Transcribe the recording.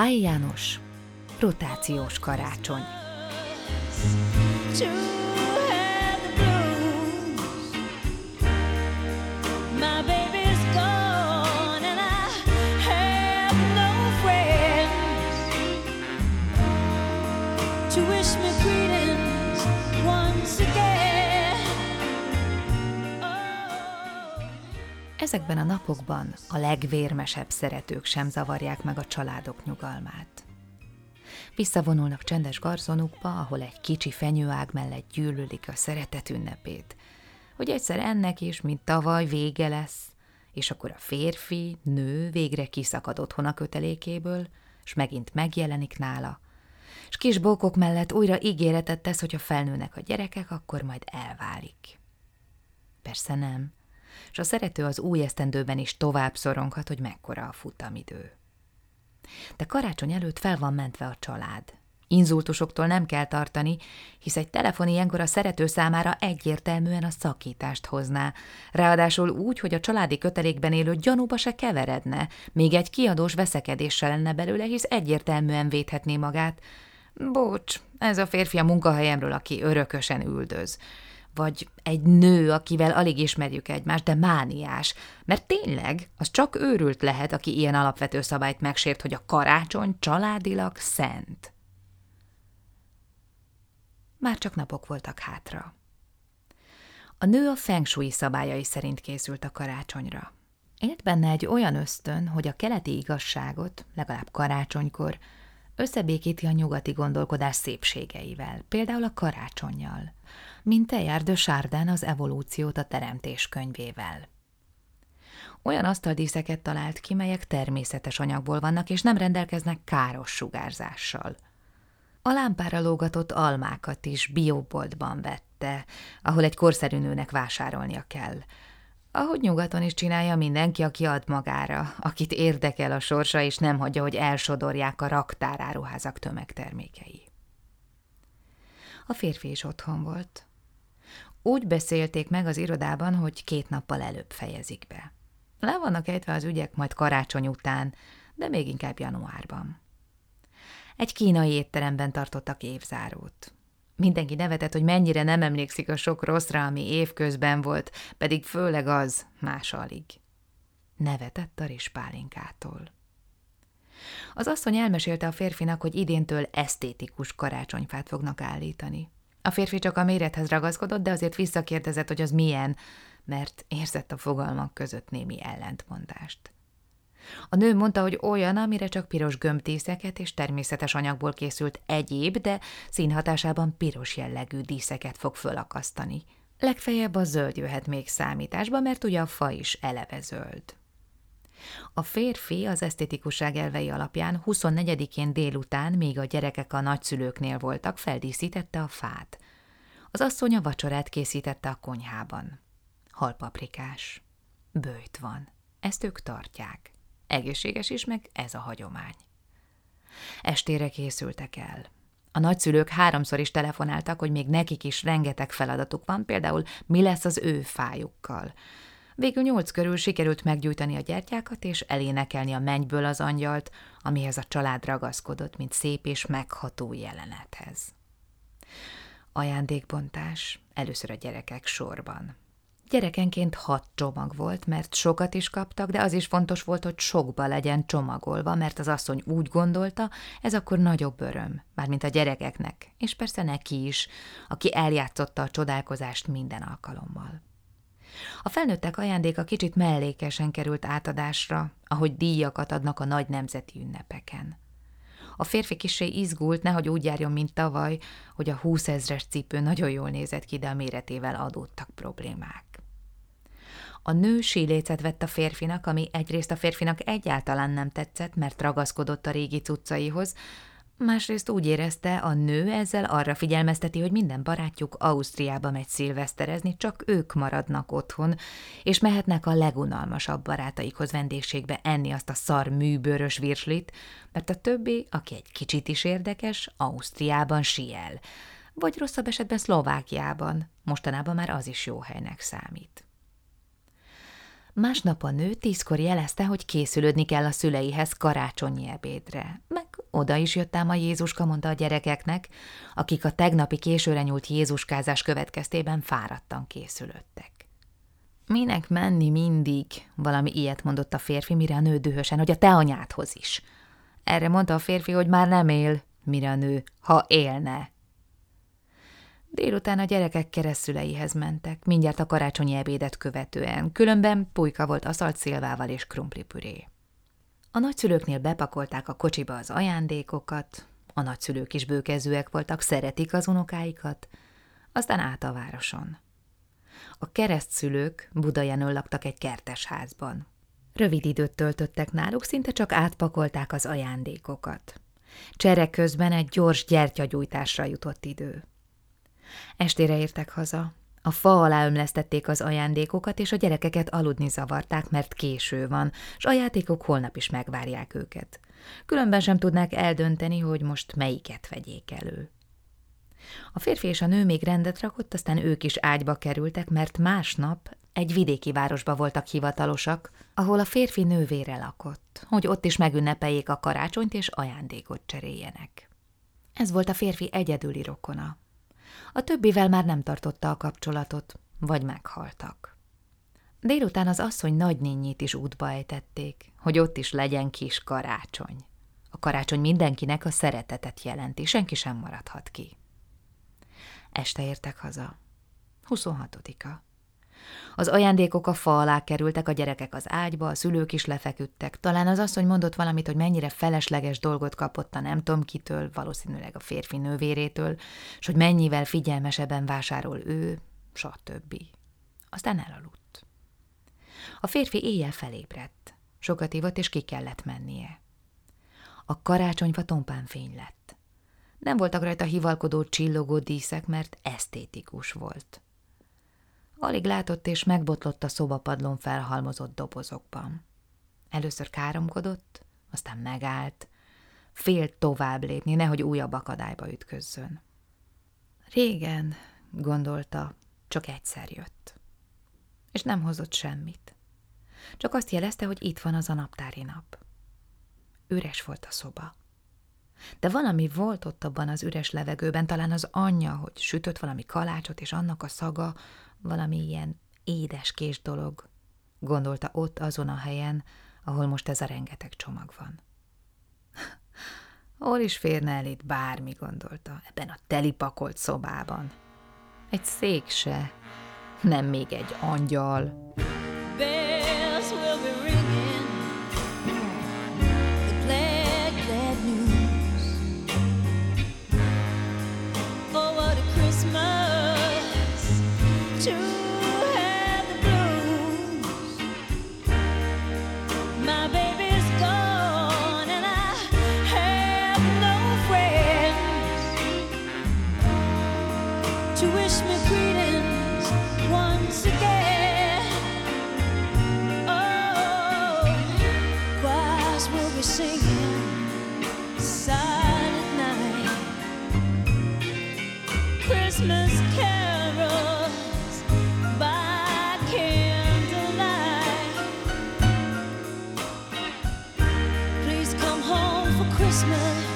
Háj János, rotációs karácsony. Ezekben a napokban a legvérmesebb szeretők sem zavarják meg a családok nyugalmát. Visszavonulnak csendes garzonukba, ahol egy kicsi fenyőág mellett gyűlölik a szeretet ünnepét, hogy egyszer ennek is, mint tavaly, vége lesz, és akkor a férfi, nő végre kiszakad otthon a kötelékéből, és megint megjelenik nála, és kis bókok mellett újra ígéretet tesz, hogy ha felnőnek a gyerekek, akkor majd elválik. Persze nem és a szerető az új esztendőben is tovább szoronghat, hogy mekkora a futamidő. De karácsony előtt fel van mentve a család. Inzultusoktól nem kell tartani, hisz egy telefon ilyenkor a szerető számára egyértelműen a szakítást hozná, ráadásul úgy, hogy a családi kötelékben élő gyanúba se keveredne, még egy kiadós veszekedéssel lenne belőle, hisz egyértelműen védhetné magát. Bocs, ez a férfi a munkahelyemről, aki örökösen üldöz vagy egy nő, akivel alig ismerjük egymást, de mániás. Mert tényleg, az csak őrült lehet, aki ilyen alapvető szabályt megsért, hogy a karácsony családilag szent. Már csak napok voltak hátra. A nő a feng szabályai szerint készült a karácsonyra. Élt benne egy olyan ösztön, hogy a keleti igazságot, legalább karácsonykor, összebékíti a nyugati gondolkodás szépségeivel, például a karácsonyjal, mint Teilhard de Chardin az evolúciót a teremtés könyvével. Olyan asztaldíszeket talált ki, melyek természetes anyagból vannak, és nem rendelkeznek káros sugárzással. A lámpára lógatott almákat is bioboltban vette, ahol egy korszerű nőnek vásárolnia kell. Ahogy nyugaton is csinálja mindenki, aki ad magára, akit érdekel a sorsa, és nem hagyja, hogy elsodorják a raktáráruházak tömegtermékei. A férfi is otthon volt. Úgy beszélték meg az irodában, hogy két nappal előbb fejezik be. Le vannak ejtve az ügyek majd karácsony után, de még inkább januárban. Egy kínai étteremben tartottak évzárót. Mindenki nevetett, hogy mennyire nem emlékszik a sok rosszra, ami évközben volt, pedig főleg az, más alig. Nevetett a rispálinkától. Az asszony elmesélte a férfinak, hogy idéntől esztétikus karácsonyfát fognak állítani. A férfi csak a mérethez ragaszkodott, de azért visszakérdezett, hogy az milyen, mert érzett a fogalmak között némi ellentmondást. A nő mondta, hogy olyan, amire csak piros gömbdíszeket és természetes anyagból készült egyéb, de színhatásában piros jellegű díszeket fog fölakasztani. Legfeljebb a zöld jöhet még számításba, mert ugye a fa is eleve zöld. A férfi az esztétikusság elvei alapján 24-én délután, míg a gyerekek a nagyszülőknél voltak, feldíszítette a fát. Az asszony a vacsorát készítette a konyhában. Halpaprikás. Bőjt van. Ezt ők tartják. Egészséges is, meg ez a hagyomány. Estére készültek el. A nagyszülők háromszor is telefonáltak, hogy még nekik is rengeteg feladatuk van, például mi lesz az ő fájukkal. Végül nyolc körül sikerült meggyújtani a gyertyákat és elénekelni a mennyből az angyalt, amihez a család ragaszkodott, mint szép és megható jelenethez. Ajándékbontás, először a gyerekek sorban. Gyerekenként hat csomag volt, mert sokat is kaptak, de az is fontos volt, hogy sokba legyen csomagolva, mert az asszony úgy gondolta, ez akkor nagyobb öröm, mármint a gyerekeknek, és persze neki is, aki eljátszotta a csodálkozást minden alkalommal. A felnőttek ajándéka kicsit mellékesen került átadásra, ahogy díjakat adnak a nagy nemzeti ünnepeken. A férfi kisé izgult, nehogy úgy járjon, mint tavaly, hogy a húszezres cipő nagyon jól nézett ki, de a méretével adódtak problémák. A nő sílécet vett a férfinak, ami egyrészt a férfinak egyáltalán nem tetszett, mert ragaszkodott a régi cuccaihoz, Másrészt úgy érezte, a nő ezzel arra figyelmezteti, hogy minden barátjuk Ausztriába megy szilveszterezni, csak ők maradnak otthon, és mehetnek a legunalmasabb barátaikhoz vendégségbe enni azt a szar műbőrös virslit, mert a többi, aki egy kicsit is érdekes, Ausztriában siel, vagy rosszabb esetben Szlovákiában, mostanában már az is jó helynek számít. Másnap a nő tízkor jelezte, hogy készülődni kell a szüleihez karácsonyi ebédre. Meg oda is jöttem a Jézuska, mondta a gyerekeknek, akik a tegnapi későre nyúlt Jézuskázás következtében fáradtan készülöttek. Minek menni mindig? Valami ilyet mondott a férfi, mire a nő dühösen, hogy a te anyádhoz is. Erre mondta a férfi, hogy már nem él, mire a nő, ha élne. Délután a gyerekek keresztüleihez mentek, mindjárt a karácsonyi ebédet követően, különben pulyka volt aszalt szilvával és krumplipüré. A nagyszülőknél bepakolták a kocsiba az ajándékokat, a nagyszülők is bőkezőek voltak, szeretik az unokáikat, aztán át a városon. A keresztszülők Budajenől laktak egy kertes házban. Rövid időt töltöttek náluk, szinte csak átpakolták az ajándékokat. Csere közben egy gyors gyertyagyújtásra jutott idő. Estére értek haza. A fa alá ömlesztették az ajándékokat, és a gyerekeket aludni zavarták, mert késő van, s a játékok holnap is megvárják őket. Különben sem tudnák eldönteni, hogy most melyiket vegyék elő. A férfi és a nő még rendet rakott, aztán ők is ágyba kerültek, mert másnap egy vidéki városba voltak hivatalosak, ahol a férfi nővére lakott, hogy ott is megünnepeljék a karácsonyt és ajándékot cseréljenek. Ez volt a férfi egyedüli rokona. A többivel már nem tartotta a kapcsolatot, vagy meghaltak. Délután az asszony nagynényét is útba ejtették, hogy ott is legyen kis karácsony. A karácsony mindenkinek a szeretetet jelenti, senki sem maradhat ki. Este értek haza. 26-a. Az ajándékok a fa alá kerültek, a gyerekek az ágyba, a szülők is lefeküdtek. Talán az asszony mondott valamit, hogy mennyire felesleges dolgot kapott a nem tudom kitől, valószínűleg a férfi nővérétől, és hogy mennyivel figyelmesebben vásárol ő, stb. Aztán elaludt. A férfi éjjel felébredt. Sokat ívott, és ki kellett mennie. A karácsonyfa tompán fény lett. Nem voltak rajta hivalkodó csillogó díszek, mert esztétikus volt. Alig látott és megbotlott a szobapadlón felhalmozott dobozokban. Először káromkodott, aztán megállt, félt tovább lépni, nehogy újabb akadályba ütközzön. Régen, gondolta, csak egyszer jött. És nem hozott semmit. Csak azt jelezte, hogy itt van az a naptári nap. Üres volt a szoba. De valami volt ott abban az üres levegőben, talán az anyja, hogy sütött valami kalácsot, és annak a szaga valami ilyen édeskés dolog, gondolta ott azon a helyen, ahol most ez a rengeteg csomag van. Hol is férne el itt bármi, gondolta, ebben a telipakolt szobában. Egy szék se, nem még egy angyal. true. for Christmas.